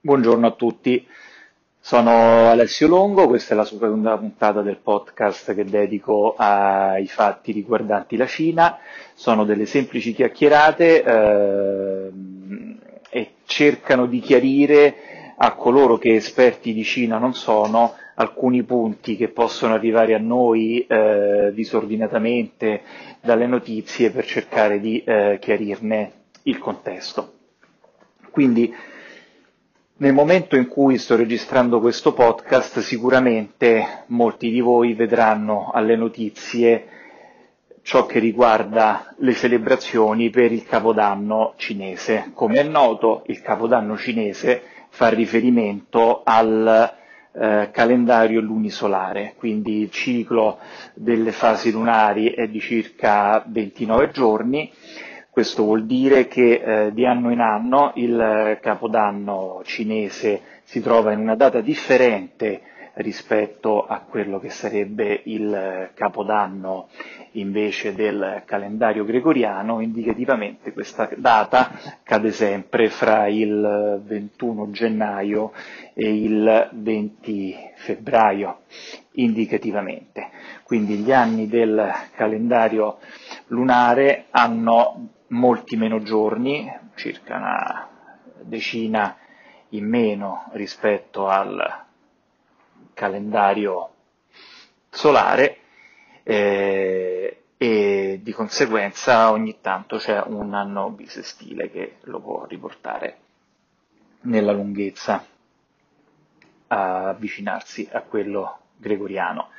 Buongiorno a tutti, sono Alessio Longo, questa è la seconda puntata del podcast che dedico ai fatti riguardanti la Cina, sono delle semplici chiacchierate eh, e cercano di chiarire a coloro che esperti di Cina non sono alcuni punti che possono arrivare a noi eh, disordinatamente dalle notizie per cercare di eh, chiarirne il contesto. Quindi nel momento in cui sto registrando questo podcast sicuramente molti di voi vedranno alle notizie ciò che riguarda le celebrazioni per il Capodanno cinese. Come è noto, il Capodanno cinese fa riferimento al eh, calendario lunisolare, quindi il ciclo delle fasi lunari è di circa 29 giorni. Questo vuol dire che eh, di anno in anno il capodanno cinese si trova in una data differente rispetto a quello che sarebbe il capodanno invece del calendario gregoriano, indicativamente questa data cade sempre fra il 21 gennaio e il 20 febbraio, indicativamente. Quindi gli anni del calendario lunare hanno molti meno giorni, circa una decina in meno rispetto al calendario solare eh, e di conseguenza ogni tanto c'è un anno bisestile che lo può riportare nella lunghezza a avvicinarsi a quello gregoriano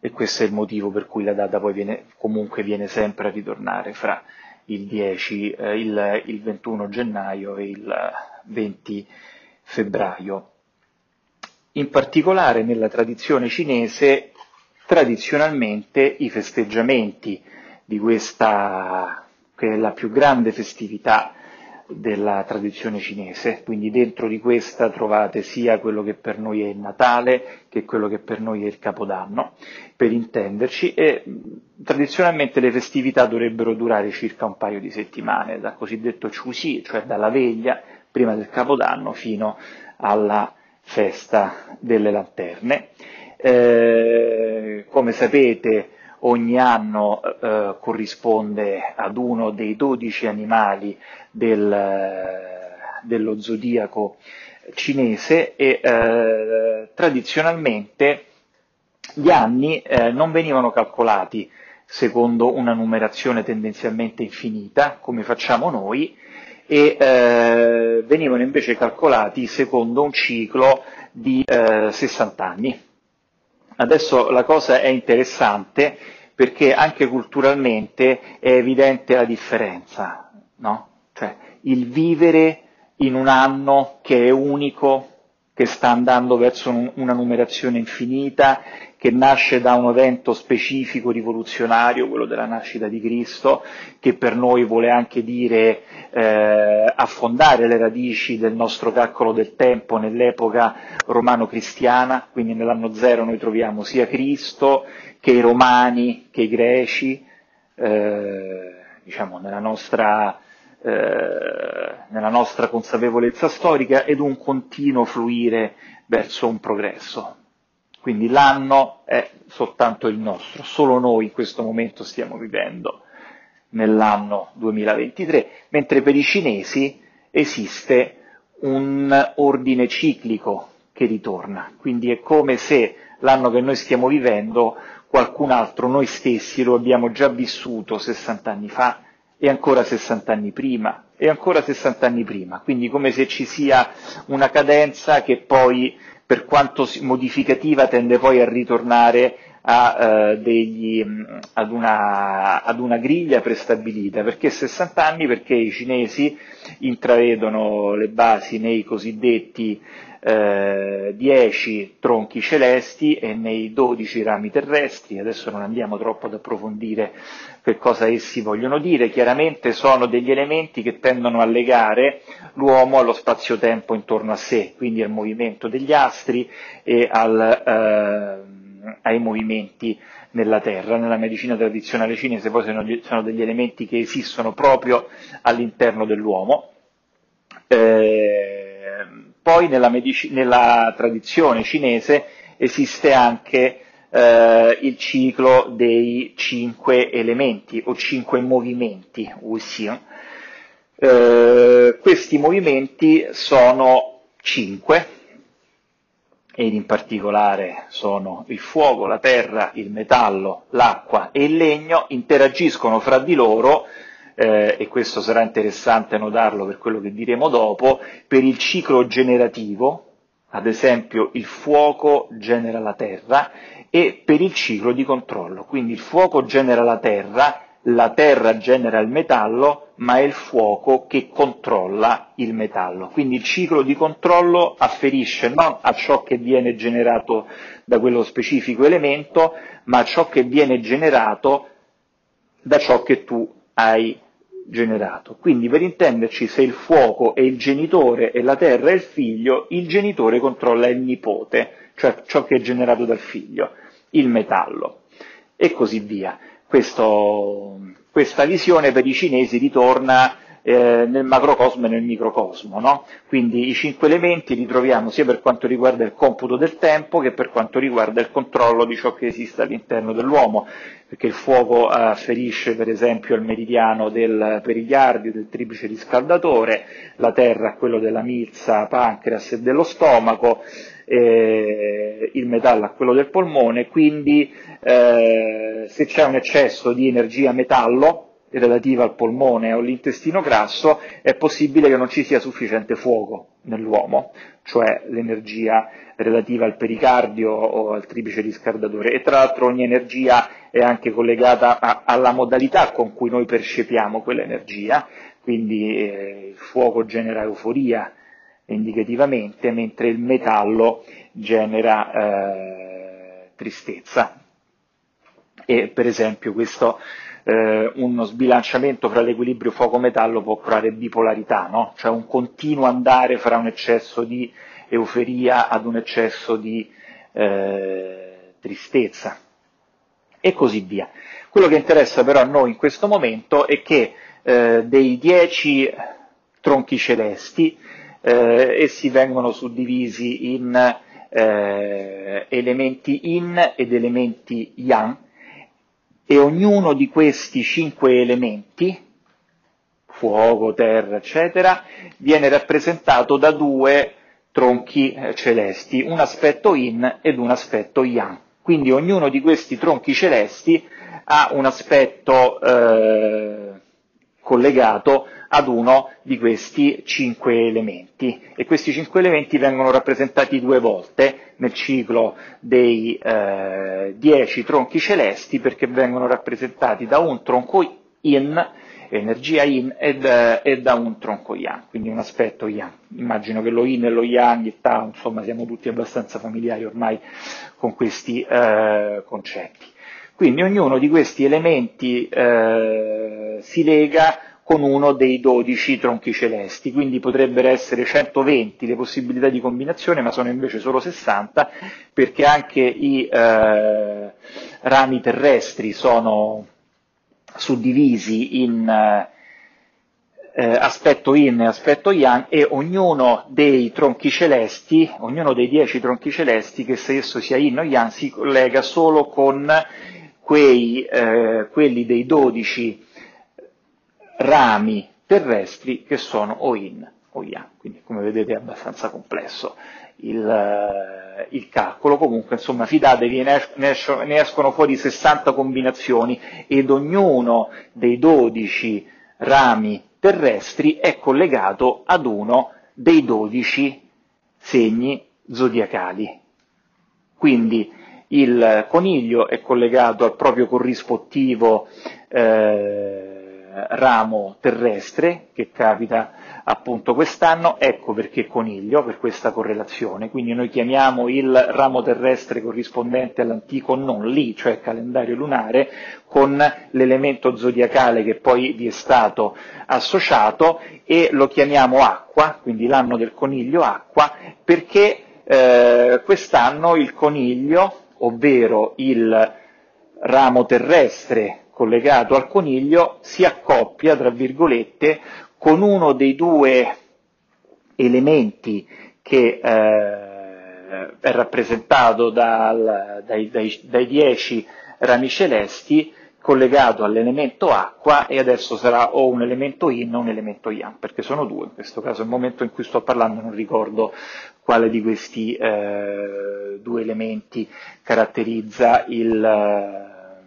e questo è il motivo per cui la data poi viene, comunque viene sempre a ritornare fra il, 10, eh, il, il 21 gennaio e il 20 febbraio. In particolare nella tradizione cinese, tradizionalmente i festeggiamenti di questa, che è la più grande festività della tradizione cinese, quindi dentro di questa trovate sia quello che per noi è il Natale che quello che per noi è il Capodanno, per intenderci, e tradizionalmente le festività dovrebbero durare circa un paio di settimane, dal cosiddetto Chuxi, cioè dalla veglia prima del Capodanno fino alla festa delle lanterne. Eh, come sapete ogni anno eh, corrisponde ad uno dei dodici animali del, dello zodiaco cinese e eh, tradizionalmente gli anni eh, non venivano calcolati secondo una numerazione tendenzialmente infinita, come facciamo noi, e eh, venivano invece calcolati secondo un ciclo di eh, 60 anni. Adesso la cosa è interessante perché anche culturalmente è evidente la differenza, no? Cioè, il vivere in un anno che è unico, che sta andando verso un, una numerazione infinita, che nasce da un evento specifico rivoluzionario, quello della nascita di Cristo, che per noi vuole anche dire eh, affondare le radici del nostro calcolo del tempo nell'epoca romano-cristiana, quindi nell'anno zero noi troviamo sia Cristo che i romani, che i greci, eh, diciamo nella nostra nella nostra consapevolezza storica ed un continuo fluire verso un progresso. Quindi l'anno è soltanto il nostro, solo noi in questo momento stiamo vivendo nell'anno 2023, mentre per i cinesi esiste un ordine ciclico che ritorna, quindi è come se l'anno che noi stiamo vivendo qualcun altro, noi stessi, lo abbiamo già vissuto 60 anni fa e ancora 60 anni prima e ancora 60 anni prima, quindi come se ci sia una cadenza che poi per quanto modificativa tende poi a ritornare a, eh, degli, ad, una, ad, una, griglia prestabilita. Perché 60 anni? Perché i cinesi intravedono le basi nei cosiddetti eh, 10 tronchi celesti e nei 12 rami terrestri, adesso non andiamo troppo ad approfondire che cosa essi vogliono dire, chiaramente sono degli elementi che tendono a legare l'uomo allo spazio-tempo intorno a sé, quindi al movimento degli astri e al, eh, ai movimenti nella Terra. Nella medicina tradizionale cinese poi sono, sono degli elementi che esistono proprio all'interno dell'uomo. Eh, poi nella, medici- nella, tradizione cinese esiste anche eh, il ciclo dei cinque elementi o cinque movimenti, Wuxian. Eh, questi movimenti sono cinque, ed in particolare sono il fuoco, la terra, il metallo, l'acqua e il legno, interagiscono fra di loro, eh, e questo sarà interessante notarlo per quello che diremo dopo, per il ciclo generativo, ad esempio il fuoco genera la terra, e per il ciclo di controllo, quindi il fuoco genera la terra, la terra genera il metallo, ma è il fuoco che controlla il metallo. Quindi il ciclo di controllo afferisce non a ciò che viene generato da quello specifico elemento, ma a ciò che viene generato da ciò che tu hai generato. Quindi per intenderci, se il fuoco è il genitore e la terra è il figlio, il genitore controlla il nipote, cioè ciò che è generato dal figlio, il metallo, e così via. Questo, questa visione per i cinesi ritorna eh, nel macrocosmo e nel microcosmo. No? Quindi i cinque elementi li troviamo sia per quanto riguarda il computo del tempo che per quanto riguarda il controllo di ciò che esiste all'interno dell'uomo, perché il fuoco eh, afferisce per esempio al meridiano del pericardio, del triplice riscaldatore, la terra a quello della milza, pancreas e dello stomaco, eh, il metallo a quello del polmone, quindi eh, se c'è un eccesso di energia metallo relativa al polmone o all'intestino grasso, è possibile che non ci sia sufficiente fuoco nell'uomo, cioè l'energia relativa al pericardio o al triplice riscaldatore. E tra l'altro ogni energia è anche collegata a, alla modalità con cui noi percepiamo quell'energia, quindi eh, il fuoco genera euforia, indicativamente, mentre il metallo genera eh, tristezza. E per esempio questo, eh, uno sbilanciamento fra l'equilibrio fuoco-metallo può creare bipolarità, no? cioè un continuo andare fra un eccesso di euforia ad un eccesso di eh, tristezza e così via. Quello che interessa però a noi in questo momento è che eh, dei dieci tronchi celesti eh, essi vengono suddivisi in eh, elementi yin ed elementi yang e ognuno di questi cinque elementi, fuoco, terra, eccetera, viene rappresentato da due tronchi eh, celesti, un aspetto yin ed un aspetto yang. Quindi ognuno di questi tronchi celesti ha un aspetto eh, collegato ad uno di questi cinque elementi e questi cinque elementi vengono rappresentati due volte nel ciclo dei eh, dieci tronchi celesti perché vengono rappresentati da un tronco yin, energia yin ed, eh, e da un tronco yang, quindi un aspetto yang. Immagino che lo yin e lo yang, il tao, insomma siamo tutti abbastanza familiari ormai con questi eh, concetti. Quindi ognuno di questi elementi eh, si lega con uno dei 12 tronchi celesti, quindi potrebbero essere 120 le possibilità di combinazione, ma sono invece solo 60 perché anche i eh, rami terrestri sono suddivisi in eh, aspetto yin e aspetto yang e ognuno dei tronchi celesti, ognuno dei 10 tronchi celesti, che se esso sia yin o yang, si collega solo con quei, eh, quelli dei 12 rami terrestri che sono o yin o yang, quindi come vedete è abbastanza complesso il, eh, il calcolo, comunque insomma fidatevi, ne, ne escono fuori 60 combinazioni ed ognuno dei 12 rami terrestri è collegato ad uno dei 12 segni zodiacali. Quindi il coniglio è collegato al proprio corrispettivo eh, ramo terrestre che capita appunto quest'anno, ecco perché coniglio, per questa correlazione, quindi noi chiamiamo il ramo terrestre corrispondente all'antico non lì, cioè calendario lunare, con l'elemento zodiacale che poi vi è stato associato e lo chiamiamo acqua, quindi l'anno del coniglio acqua, perché eh, quest'anno il coniglio ovvero il ramo terrestre collegato al coniglio, si accoppia, tra virgolette, con uno dei due elementi che eh, è rappresentato dal, dai, dai, dai dieci rami celesti, collegato all'elemento acqua e adesso sarà o un elemento yin o un elemento yang, perché sono due, in questo caso il momento in cui sto parlando non ricordo quale di questi eh, due elementi caratterizza il, eh,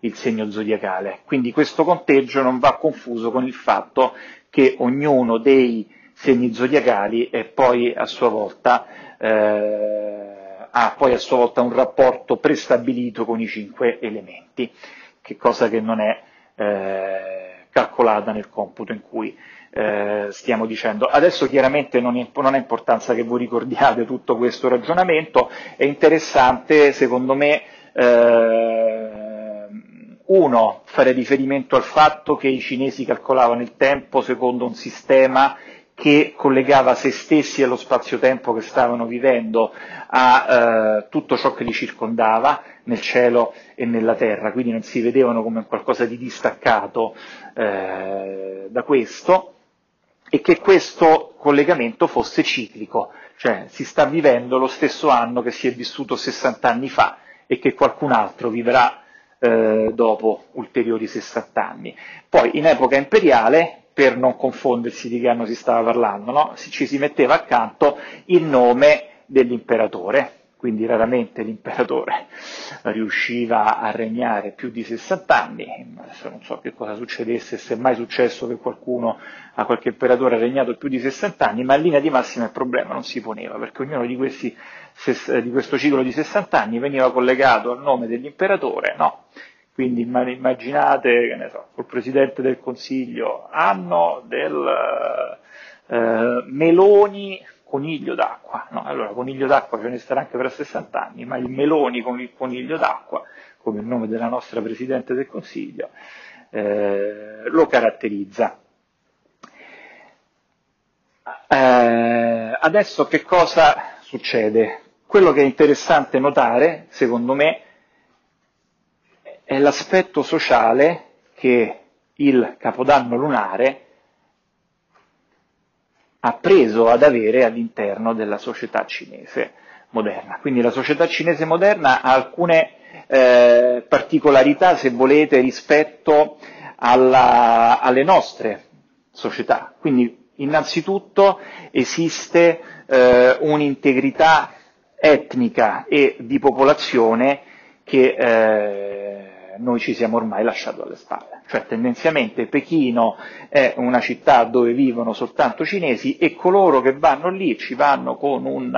il segno zodiacale. Quindi questo conteggio non va confuso con il fatto che ognuno dei segni zodiacali è poi a sua volta eh, ha poi a sua volta un rapporto prestabilito con i cinque elementi, che cosa che non è eh, calcolata nel computo in cui eh, stiamo dicendo. Adesso chiaramente non, non, ha importanza che voi ricordiate tutto questo ragionamento, è interessante secondo me eh, uno fare riferimento al fatto che i cinesi calcolavano il tempo secondo un sistema che collegava se stessi allo spazio-tempo che stavano vivendo a eh, tutto ciò che li circondava nel cielo e nella terra, quindi non si vedevano come qualcosa di distaccato eh, da questo e che questo collegamento fosse ciclico, cioè si sta vivendo lo stesso anno che si è vissuto 60 anni fa e che qualcun altro vivrà eh, dopo ulteriori 60 anni. Poi in epoca imperiale per non confondersi di che anno si stava parlando, no? ci si metteva accanto il nome dell'imperatore, quindi raramente l'imperatore riusciva a regnare più di 60 anni, adesso non so che cosa succedesse, se è mai successo che qualcuno, a qualche imperatore ha regnato più di 60 anni, ma in linea di massima il problema non si poneva, perché ognuno di, questi, di questo ciclo di 60 anni veniva collegato al nome dell'imperatore, no? Quindi immaginate, che ne so, col Presidente del Consiglio, anno del eh, Meloni coniglio d'acqua, no? allora coniglio d'acqua ce ne starà anche per 60 anni, ma il Meloni con il coniglio d'acqua, come il nome della nostra Presidente del Consiglio, eh, lo caratterizza. Eh, adesso che cosa succede? Quello che è interessante notare, secondo me, è l'aspetto sociale che il capodanno lunare ha preso ad avere all'interno della società cinese moderna. Quindi la società cinese moderna ha alcune eh, particolarità, se volete, rispetto alla, alle nostre società. Quindi innanzitutto esiste eh, un'integrità etnica e di popolazione che eh, noi ci siamo ormai lasciati alle spalle. Cioè tendenzialmente Pechino è una città dove vivono soltanto cinesi e coloro che vanno lì ci vanno con un,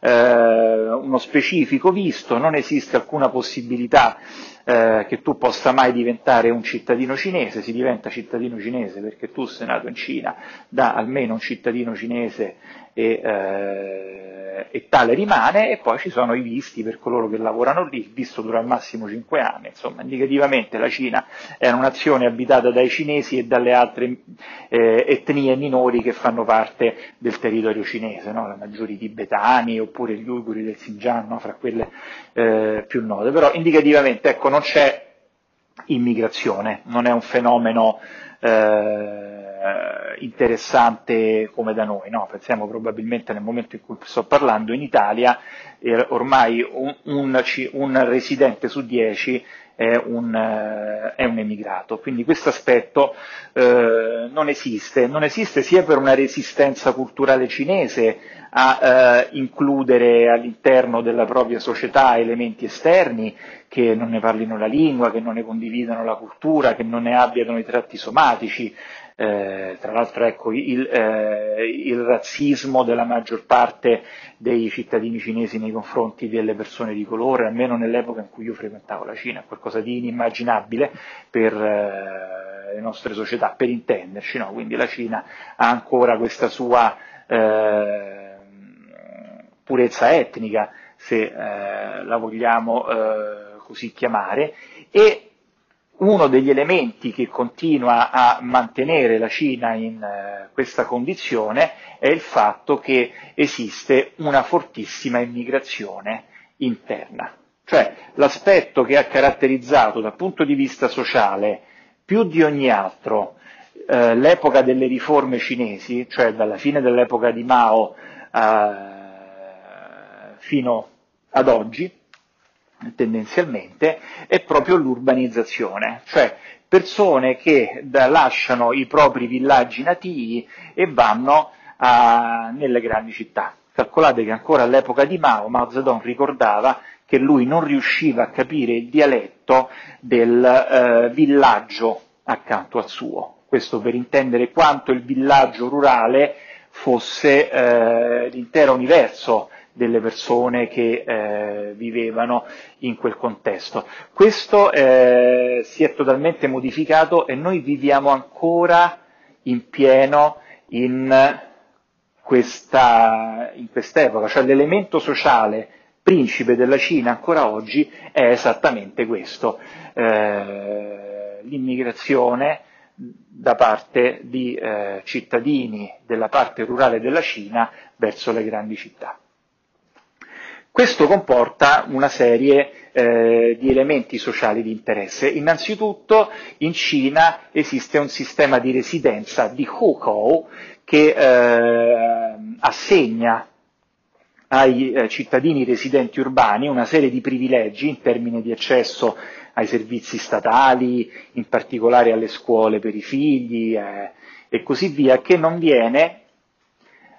eh, uno specifico visto, non esiste alcuna possibilità eh, che tu possa mai diventare un cittadino cinese, si diventa cittadino cinese perché tu sei nato in Cina da almeno un cittadino cinese e, eh, e, tale rimane, e poi ci sono i visti per coloro che lavorano lì, il visto dura al massimo 5 anni, insomma indicativamente la Cina è una nazione abitata dai cinesi e dalle altre eh, etnie minori che fanno parte del territorio cinese, no? la maggiori tibetani oppure gli uiguri del Xinjiang, no? fra quelle eh, più note, però indicativamente ecco, non c'è immigrazione, non è un fenomeno eh, interessante come da noi, no? pensiamo probabilmente nel momento in cui sto parlando in Italia eh, ormai un, un, un, residente su dieci è un, eh, è un emigrato, quindi questo aspetto eh, non esiste, non esiste sia per una resistenza culturale cinese a eh, includere all'interno della propria società elementi esterni che non ne parlino la lingua, che non ne condividano la cultura, che non ne abbiano i tratti somatici, eh, tra l'altro ecco, il, eh, il, razzismo della maggior parte dei cittadini cinesi nei confronti delle persone di colore, almeno nell'epoca in cui io frequentavo la Cina, è qualcosa di inimmaginabile per eh, le nostre società, per intenderci, no? quindi la Cina ha ancora questa sua eh, purezza etnica, se eh, la vogliamo così chiamare, e uno degli elementi che continua a mantenere la Cina in eh, questa condizione è il fatto che esiste una fortissima immigrazione interna. Cioè l'aspetto che ha caratterizzato dal punto di vista sociale più di ogni altro eh, l'epoca delle riforme cinesi, cioè dalla fine dell'epoca di Mao eh, fino ad oggi, tendenzialmente, è proprio l'urbanizzazione, cioè persone che da, lasciano i propri villaggi nativi e vanno a, nelle grandi città. Calcolate che ancora all'epoca di Mao, Mao Zedong ricordava che lui non riusciva a capire il dialetto del eh, villaggio accanto al suo. Questo per intendere quanto il villaggio rurale fosse eh, l'intero universo delle persone che eh, vivevano in quel contesto. Questo eh, si è totalmente modificato e noi viviamo ancora in pieno in, questa, in quest'epoca, cioè l'elemento sociale principe della Cina ancora oggi è esattamente questo, eh, l'immigrazione da parte di eh, cittadini della parte rurale della Cina verso le grandi città. Questo comporta una serie eh, di elementi sociali di interesse. Innanzitutto in Cina esiste un sistema di residenza di Hukou che eh, assegna ai eh, cittadini residenti urbani una serie di privilegi in termini di accesso ai servizi statali, in particolare alle scuole per i figli eh, e così via, che non viene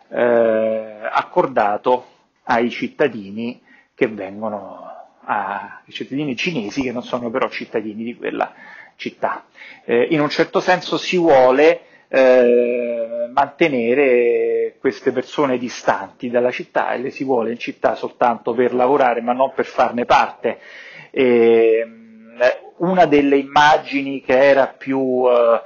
eh, accordato ai cittadini che vengono, ai cittadini cinesi che non sono però cittadini di quella città. Eh, in un certo senso si vuole eh, mantenere queste persone distanti dalla città e le si vuole in città soltanto per lavorare ma non per farne parte. E, una delle immagini che era più eh,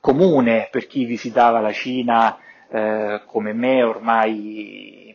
comune per chi visitava la Cina eh, come me ormai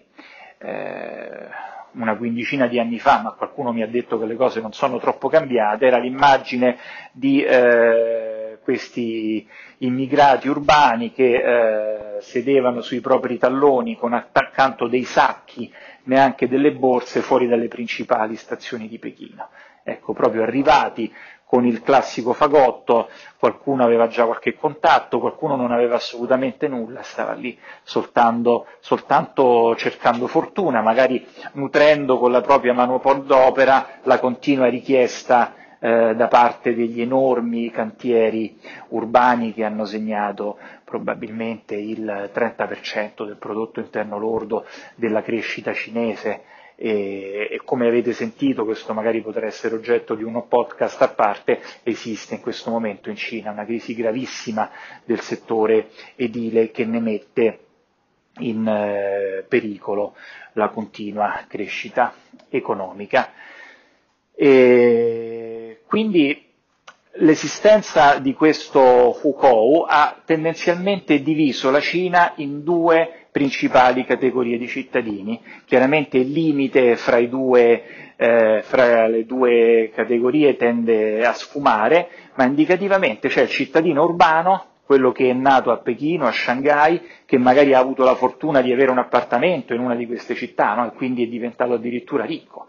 eh, una quindicina di anni fa, ma qualcuno mi ha detto che le cose non sono troppo cambiate, era l'immagine di eh, questi immigrati urbani che eh, sedevano sui propri talloni con accanto dei sacchi, neanche delle borse, fuori dalle principali stazioni di Pechino. Ecco, proprio arrivati con il classico fagotto, qualcuno aveva già qualche contatto, qualcuno non aveva assolutamente nulla, stava lì soltanto, soltanto cercando fortuna, magari nutrendo con la propria manopold'opera la continua richiesta eh, da parte degli enormi cantieri urbani che hanno segnato probabilmente il 30% del prodotto interno lordo della crescita cinese e, e, come avete sentito, questo magari potrà essere oggetto di uno podcast a parte, esiste in questo momento in Cina una crisi gravissima del settore edile che ne mette in eh, pericolo la continua crescita economica. E quindi l'esistenza di questo Hukou ha tendenzialmente diviso la Cina in due principali categorie di cittadini. Chiaramente il limite fra, due, eh, fra le due categorie tende a sfumare, ma indicativamente c'è il cittadino urbano, quello che è nato a Pechino, a Shanghai, che magari ha avuto la fortuna di avere un appartamento in una di queste città no? e quindi è diventato addirittura ricco.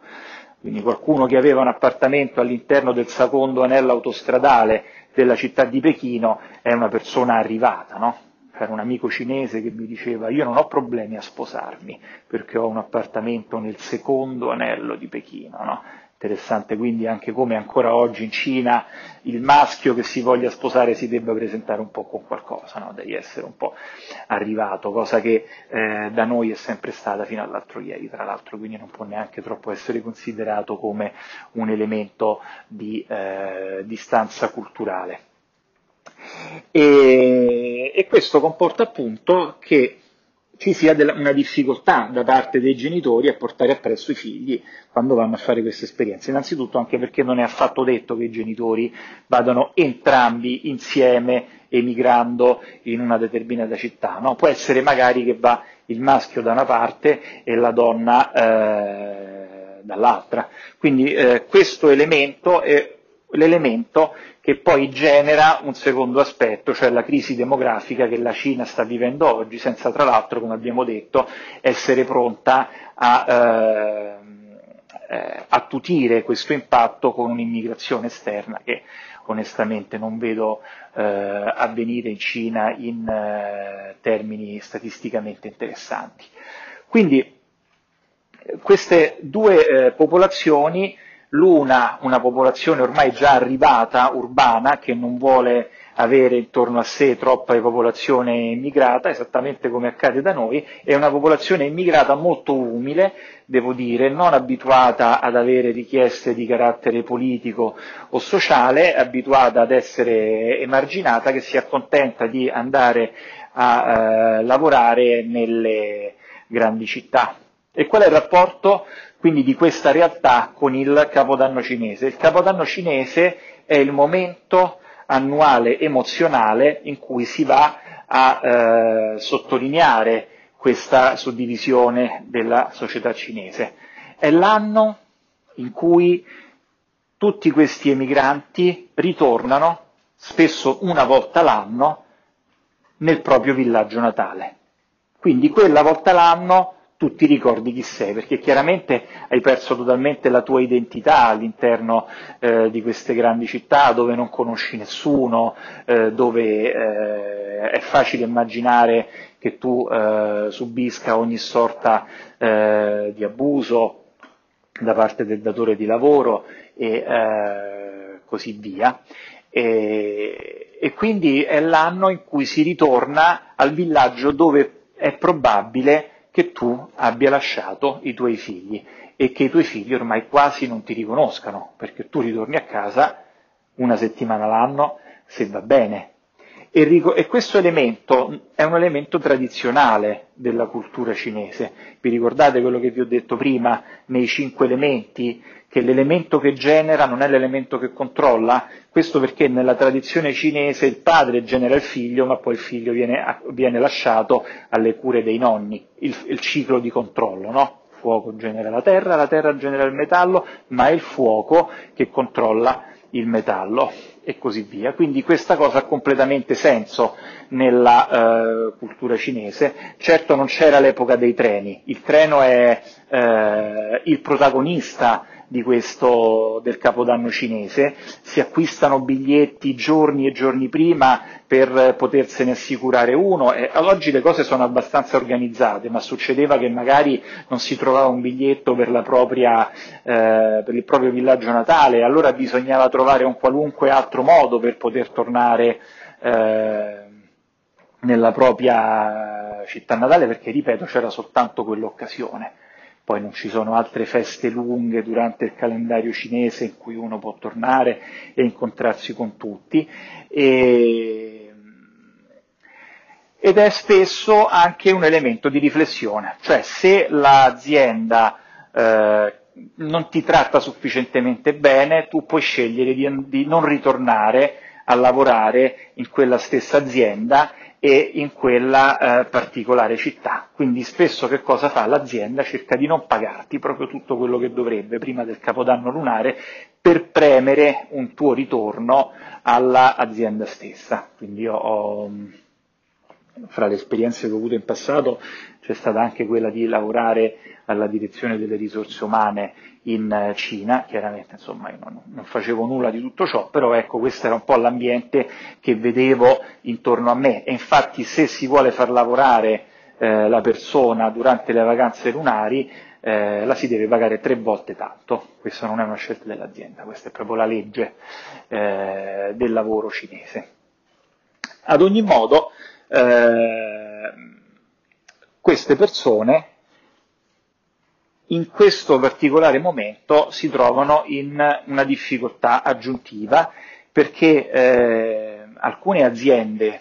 Quindi qualcuno che aveva un appartamento all'interno del secondo anello autostradale della città di Pechino è una persona arrivata, no? C'era un amico cinese che mi diceva io non ho problemi a sposarmi perché ho un appartamento nel secondo anello di Pechino, no? Interessante quindi anche come ancora oggi in Cina il maschio che si voglia sposare si debba presentare un po' con qualcosa, no? devi essere un po' arrivato, cosa che eh, da noi è sempre stata fino all'altro ieri, tra l'altro, quindi non può neanche troppo essere considerato come un elemento di eh, distanza culturale. E, e questo comporta appunto che ci sia una difficoltà da parte dei genitori a portare appresso i figli quando vanno a fare queste esperienze. Innanzitutto anche perché non è affatto detto che i genitori vadano entrambi insieme emigrando in una determinata città. No? Può essere magari che va il maschio da una parte e la donna eh, dall'altra. Quindi eh, questo elemento è l'elemento che poi genera un secondo aspetto, cioè la crisi demografica che la Cina sta vivendo oggi, senza tra l'altro, come abbiamo detto, essere pronta a, eh, eh, attutire questo impatto con un'immigrazione esterna che onestamente non vedo eh, avvenire in Cina in eh, termini statisticamente interessanti. Quindi queste due eh, popolazioni, l'una una popolazione ormai già arrivata, urbana, che non vuole avere intorno a sé troppa popolazione immigrata, esattamente come accade da noi, è una popolazione immigrata molto umile, devo dire, non abituata ad avere richieste di carattere politico o sociale, abituata ad essere emarginata, che si accontenta di andare a eh, lavorare nelle grandi città. E qual è il rapporto quindi di questa realtà con il Capodanno cinese? Il Capodanno cinese è il momento annuale emozionale in cui si va a eh, sottolineare questa suddivisione della società cinese. È l'anno in cui tutti questi emigranti ritornano, spesso una volta l'anno, nel proprio villaggio natale. Quindi quella volta l'anno tu ti ricordi chi sei, perché chiaramente hai perso totalmente la tua identità all'interno eh, di queste grandi città dove non conosci nessuno, eh, dove eh, è facile immaginare che tu eh, subisca ogni sorta eh, di abuso da parte del datore di lavoro e eh, così via. E, e quindi è l'anno in cui si ritorna al villaggio dove è probabile che tu abbia lasciato i tuoi figli e che i tuoi figli ormai quasi non ti riconoscano, perché tu ritorni a casa una settimana l'anno se va bene. E, questo elemento è un elemento tradizionale della cultura cinese. Vi ricordate quello che vi ho detto prima nei cinque elementi? che l'elemento che genera non è l'elemento che controlla, questo perché nella tradizione cinese il padre genera il figlio, ma poi il figlio viene, viene lasciato alle cure dei nonni, il, il ciclo di controllo, no? Il fuoco genera la terra, la terra genera il metallo, ma è il fuoco che controlla il metallo e così via. Quindi questa cosa ha completamente senso nella eh, cultura cinese. Certo non c'era l'epoca dei treni, il treno è eh, il protagonista di questo, del Capodanno cinese, si acquistano biglietti giorni e giorni prima per potersene assicurare uno. E oggi le cose sono abbastanza organizzate, ma succedeva che magari non si trovava un biglietto per, propria, eh, per il proprio villaggio natale, allora bisognava trovare un qualunque altro modo per poter tornare eh, nella propria città natale perché, ripeto, c'era soltanto quell'occasione poi non ci sono altre feste lunghe durante il calendario cinese in cui uno può tornare e incontrarsi con tutti. E, ed è spesso anche un elemento di riflessione, cioè se l'azienda eh, non ti tratta sufficientemente bene, tu puoi scegliere di, di non ritornare a lavorare in quella stessa azienda e in quella eh, particolare città. Quindi spesso che cosa fa l'azienda? Cerca di non pagarti proprio tutto quello che dovrebbe prima del capodanno lunare per premere un tuo ritorno all'azienda stessa. Quindi io ho, fra le esperienze che ho avuto in passato, c'è stata anche quella di lavorare alla direzione delle risorse umane in eh, Cina, chiaramente insomma io non, non, facevo nulla di tutto ciò, però ecco questo era un po' l'ambiente che vedevo intorno a me e infatti se si vuole far lavorare eh, la persona durante le vacanze lunari eh, la si deve pagare tre volte tanto, questa non è una scelta dell'azienda, questa è proprio la legge eh, del lavoro cinese. Ad ogni modo, eh, queste persone in questo particolare momento si trovano in una difficoltà aggiuntiva perché eh, alcune aziende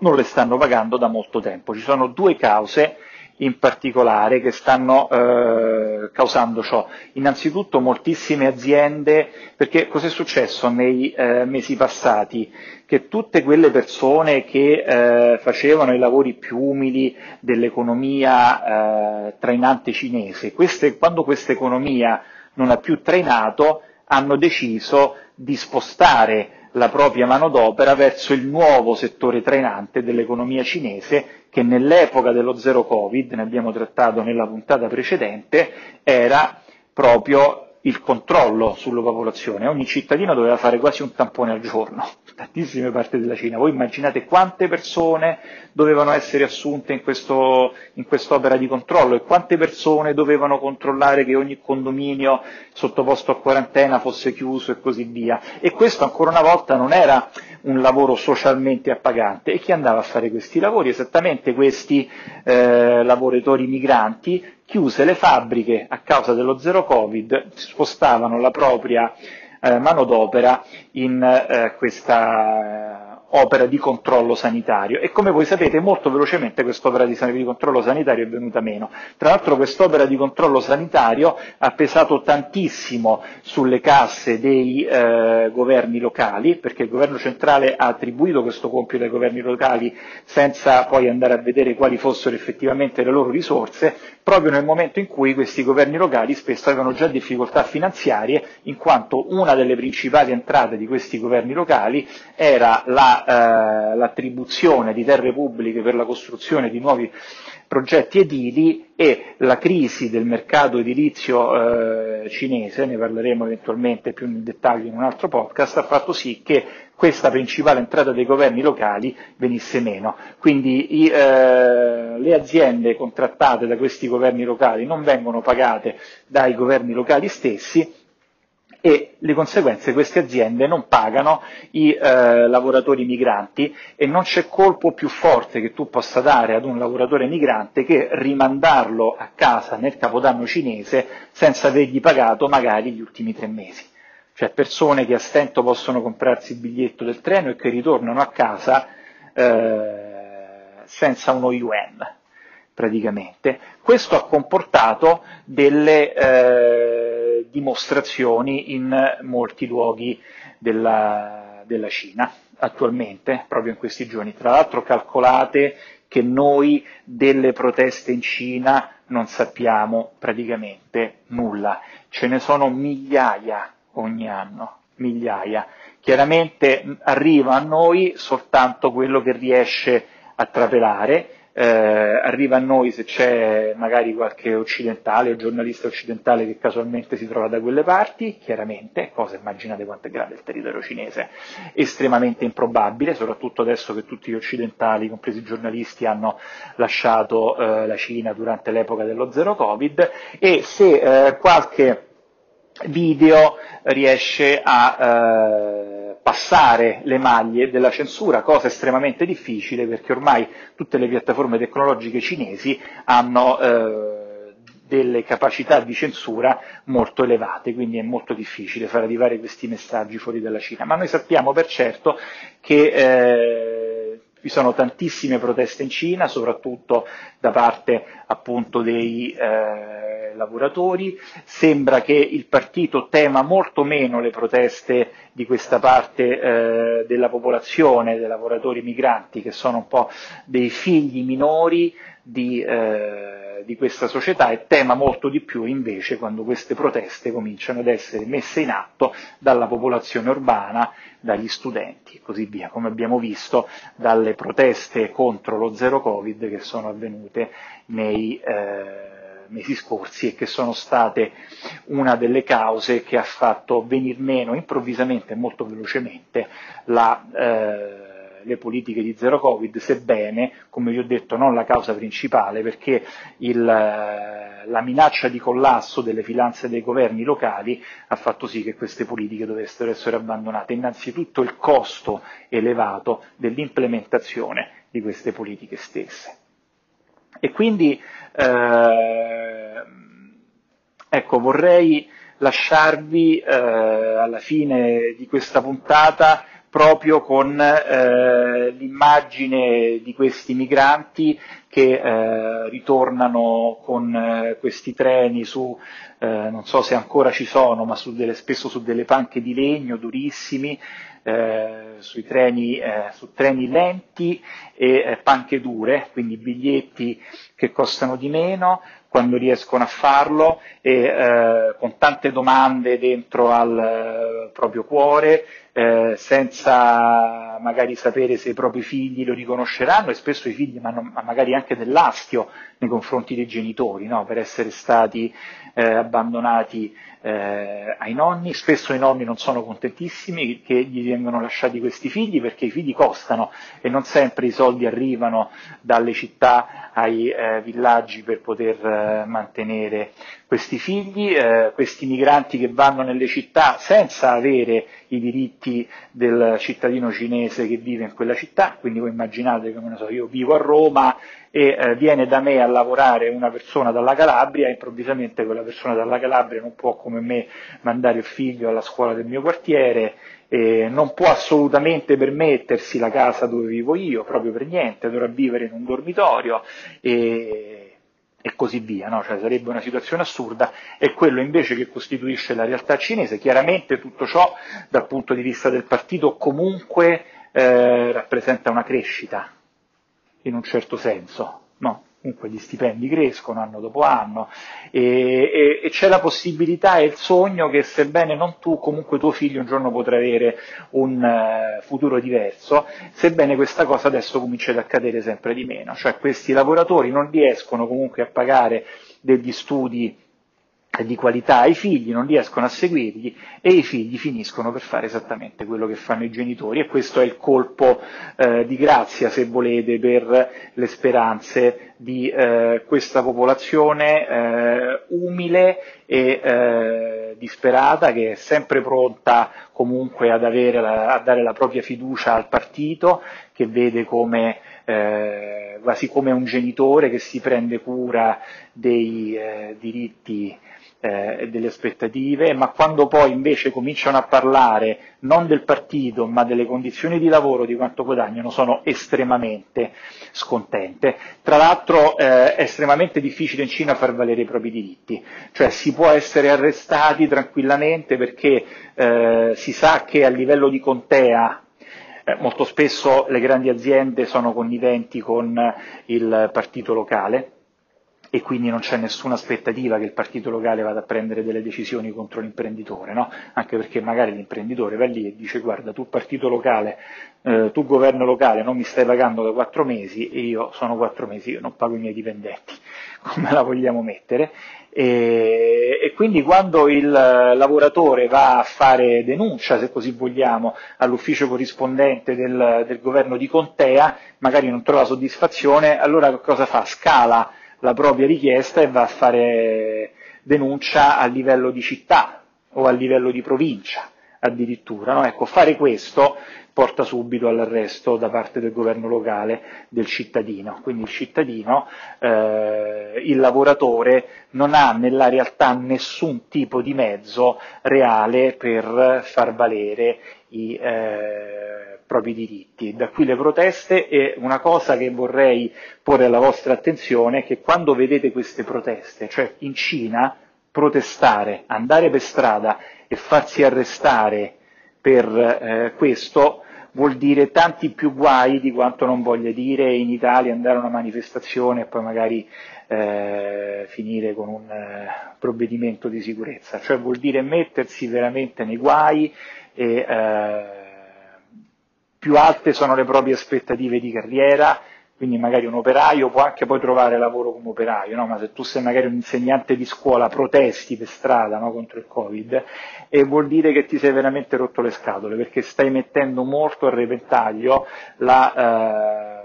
non le stanno pagando da molto tempo. Ci sono due cause in particolare che stanno eh, causando ciò. Innanzitutto moltissime aziende, perché cos'è successo nei eh, mesi passati? Che tutte quelle persone che eh, facevano i lavori più umili dell'economia eh, trainante cinese, queste, quando questa economia non ha più trainato, hanno deciso di spostare la propria manodopera verso il nuovo settore trainante dell'economia cinese che nell'epoca dello zero Covid, ne abbiamo trattato nella puntata precedente, era proprio il controllo sulla popolazione. Ogni cittadino doveva fare quasi un tampone al giorno, tantissime parti della Cina. Voi immaginate quante persone dovevano essere assunte in, questo, in quest'opera di controllo e quante persone dovevano controllare che ogni condominio sottoposto a quarantena fosse chiuso e così via. E questo ancora una volta non era un lavoro socialmente appagante. E chi andava a fare questi lavori? Esattamente questi eh, lavoratori migranti chiuse le fabbriche a causa dello zero Covid, spostavano la propria eh, manodopera in eh, questa opera di controllo sanitario e come voi sapete molto velocemente quest'opera di, di controllo sanitario è venuta meno. Tra l'altro quest'opera di controllo sanitario ha pesato tantissimo sulle casse dei eh, governi locali perché il governo centrale ha attribuito questo compito ai governi locali senza poi andare a vedere quali fossero effettivamente le loro risorse, proprio nel momento in cui questi governi locali spesso avevano già difficoltà finanziarie in quanto una delle principali entrate di questi governi locali era la l'attribuzione di terre pubbliche per la costruzione di nuovi progetti edili e la crisi del mercato edilizio eh, cinese, ne parleremo eventualmente più nel dettaglio in un altro podcast, ha fatto sì che questa principale entrata dei governi locali venisse meno. Quindi i, eh, le aziende contrattate da questi governi locali non vengono pagate dai governi locali stessi e le conseguenze queste aziende non pagano i eh, lavoratori migranti e non c'è colpo più forte che tu possa dare ad un lavoratore migrante che rimandarlo a casa nel capodanno cinese senza avergli pagato magari gli ultimi tre mesi. Cioè persone che a stento possono comprarsi il biglietto del treno e che ritornano a casa eh, senza uno yuan praticamente. Questo ha comportato delle eh, dimostrazioni in molti luoghi della, della Cina attualmente, proprio in questi giorni. Tra l'altro calcolate che noi delle proteste in Cina non sappiamo praticamente nulla, ce ne sono migliaia ogni anno, migliaia. Chiaramente arriva a noi soltanto quello che riesce a trapelare, eh, arriva a noi se c'è magari qualche occidentale o giornalista occidentale che casualmente si trova da quelle parti, chiaramente, cosa immaginate quanto è grande il territorio cinese, estremamente improbabile, soprattutto adesso che tutti gli occidentali, compresi i giornalisti, hanno lasciato eh, la Cina durante l'epoca dello zero Covid. E se eh, qualche video riesce a eh, passare le maglie della censura, cosa estremamente difficile perché ormai tutte le piattaforme tecnologiche cinesi hanno eh, delle capacità di censura molto elevate, quindi è molto difficile far arrivare questi messaggi fuori dalla Cina. Ma noi sappiamo per certo che eh, vi sono tantissime proteste in Cina, soprattutto da parte appunto dei eh, lavoratori. Sembra che il partito tema molto meno le proteste di questa parte eh, della popolazione, dei lavoratori migranti, che sono un po' dei figli minori di, eh, di questa società e tema molto di più invece quando queste proteste cominciano ad essere messe in atto dalla popolazione urbana, dagli studenti e così via, come abbiamo visto dalle proteste contro lo zero Covid che sono avvenute nei eh, mesi scorsi e che sono state una delle cause che ha fatto venir meno improvvisamente e molto velocemente la eh, le politiche di zero Covid, sebbene, come vi ho detto, non la causa principale, perché il, eh, la minaccia di collasso delle finanze dei governi locali ha fatto sì che queste politiche dovessero essere abbandonate. Innanzitutto il costo elevato dell'implementazione di queste politiche stesse. E quindi, eh, ecco, vorrei lasciarvi eh, alla fine di questa puntata proprio con eh, l'immagine di questi migranti che eh, ritornano con eh, questi treni su, eh, non so se ancora ci sono, ma su delle, spesso su delle panche di legno durissimi, eh, treni, eh, su treni lenti e panche dure, quindi biglietti che costano di meno, quando riescono a farlo e eh, con tante domande dentro al eh, proprio cuore, eh, senza magari sapere se i propri figli lo riconosceranno e spesso i figli hanno magari anche dell'astio nei confronti dei genitori, no? per essere stati eh, abbandonati eh, ai nonni, spesso i nonni non sono contentissimi che gli vengono lasciati questi figli perché i figli costano e non sempre i soldi arrivano dalle città ai eh, villaggi per poter eh, mantenere questi figli, eh, questi migranti che vanno nelle città senza avere i diritti del cittadino cinese che vive in quella città, quindi voi immaginate che so, io vivo a Roma e eh, viene da me a lavorare una persona dalla Calabria e improvvisamente quella persona dalla Calabria non può come me mandare il figlio alla scuola del mio quartiere, eh, non può assolutamente permettersi la casa dove vivo io, proprio per niente, dovrà vivere in un dormitorio e, e così via, no? cioè, sarebbe una situazione assurda, è quello invece che costituisce la realtà cinese, chiaramente tutto ciò dal punto di vista del partito comunque eh, rappresenta una crescita, in un certo senso, no? Comunque gli stipendi crescono anno dopo anno e, e, e, c'è la possibilità e il sogno che sebbene non tu, comunque tuo figlio un giorno potrà avere un uh, futuro diverso, sebbene questa cosa adesso comincia ad accadere sempre di meno, cioè questi lavoratori non riescono comunque a pagare degli studi di qualità ai figli, non riescono a seguirli e i figli finiscono per fare esattamente quello che fanno i genitori e questo è il colpo eh, di grazia, se volete, per le speranze di eh, questa popolazione eh, umile e eh, disperata che è sempre pronta comunque ad la, a dare la propria fiducia al partito, che vede come eh, quasi come un genitore che si prende cura dei eh, diritti eh, e delle aspettative, ma quando poi invece cominciano a parlare non del partito ma delle condizioni di lavoro, di quanto guadagnano, sono estremamente scontente. Tra l'altro eh, è estremamente difficile in Cina far valere i propri diritti, cioè si può essere arrestati tranquillamente perché eh, si sa che a livello di contea eh, molto spesso le grandi aziende sono conniventi con il partito locale, e quindi non c'è nessuna aspettativa che il partito locale vada a prendere delle decisioni contro l'imprenditore, no? anche perché magari l'imprenditore va lì e dice guarda tu partito locale, eh, tu governo locale non mi stai pagando da quattro mesi e io sono quattro mesi, io non pago i miei dipendenti, come la vogliamo mettere? E, e, quindi quando il lavoratore va a fare denuncia, se così vogliamo, all'ufficio corrispondente del, del governo di Contea, magari non trova soddisfazione, allora cosa fa? Scala la propria richiesta e va a fare denuncia a livello di città o a livello di provincia addirittura. No? Ecco, fare questo porta subito all'arresto da parte del governo locale del cittadino. Quindi il cittadino, eh, il lavoratore, non ha nella realtà nessun tipo di mezzo reale per far valere i, eh, propri diritti. Da qui le proteste e una cosa che vorrei porre alla vostra attenzione è che quando vedete queste proteste, cioè in Cina protestare, andare per strada e farsi arrestare per eh, questo vuol dire tanti più guai di quanto non voglia dire in Italia andare a una manifestazione e poi magari eh, finire con un eh, provvedimento di sicurezza, cioè vuol dire mettersi veramente nei guai e eh, più alte sono le proprie aspettative di carriera, quindi magari un operaio può anche poi trovare lavoro come operaio, no? ma se tu sei magari un insegnante di scuola, protesti per strada no? contro il Covid, e vuol dire che ti sei veramente rotto le scatole, perché stai mettendo molto a repentaglio la, eh,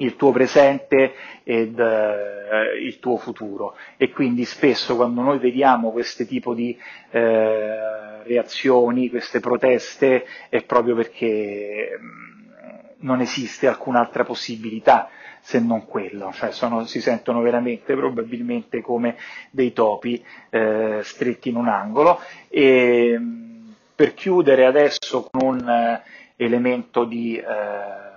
il tuo presente ed eh, il tuo futuro. E quindi spesso quando noi vediamo questo tipo di eh, reazioni, queste proteste, è proprio perché mm, non esiste alcun'altra possibilità se non quello, cioè sono, si sentono veramente probabilmente come dei topi eh, stretti in un angolo. E, mm, per chiudere adesso con un eh, elemento di eh,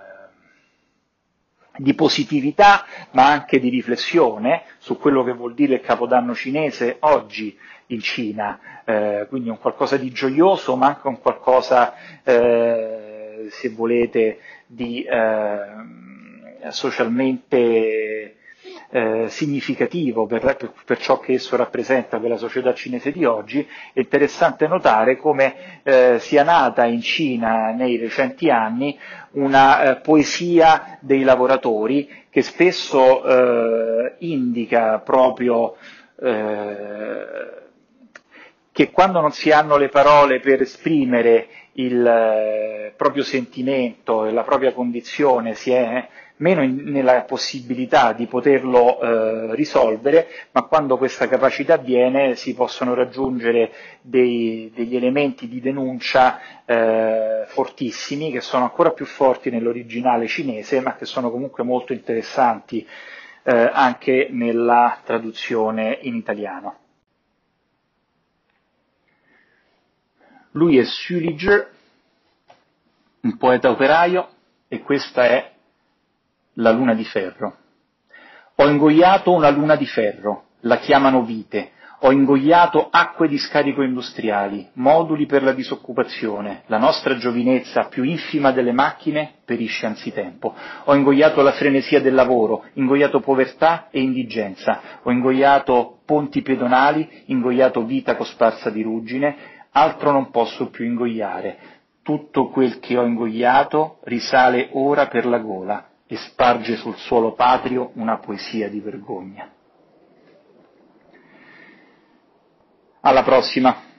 di positività ma anche di riflessione su quello che vuol dire il capodanno cinese oggi in Cina, eh, quindi un qualcosa di gioioso ma anche un qualcosa, eh, se volete, di eh, socialmente eh, significativo per, per, per, ciò che esso rappresenta per la società cinese di oggi, è interessante notare come eh, sia nata in Cina nei recenti anni una eh, poesia dei lavoratori che spesso eh, indica proprio eh, che quando non si hanno le parole per esprimere il eh, proprio sentimento e la propria condizione si è meno in, nella possibilità di poterlo eh, risolvere, ma quando questa capacità avviene si possono raggiungere dei, degli elementi di denuncia eh, fortissimi, che sono ancora più forti nell'originale cinese, ma che sono comunque molto interessanti eh, anche nella traduzione in italiano. Lui è Suliger, un poeta operaio, e questa è la luna di ferro. Ho ingoiato una luna di ferro, la chiamano vite, ho ingoiato acque di scarico industriali, moduli per la disoccupazione, la nostra giovinezza più infima delle macchine perisce anzitempo. Ho ingoiato la frenesia del lavoro, ingoiato povertà e indigenza, ho ingoiato ponti pedonali, ingoiato vita cosparsa di ruggine, altro non posso più ingoiare. Tutto quel che ho ingoiato risale ora per la gola, e sparge sul suolo patrio una poesia di vergogna. Alla prossima!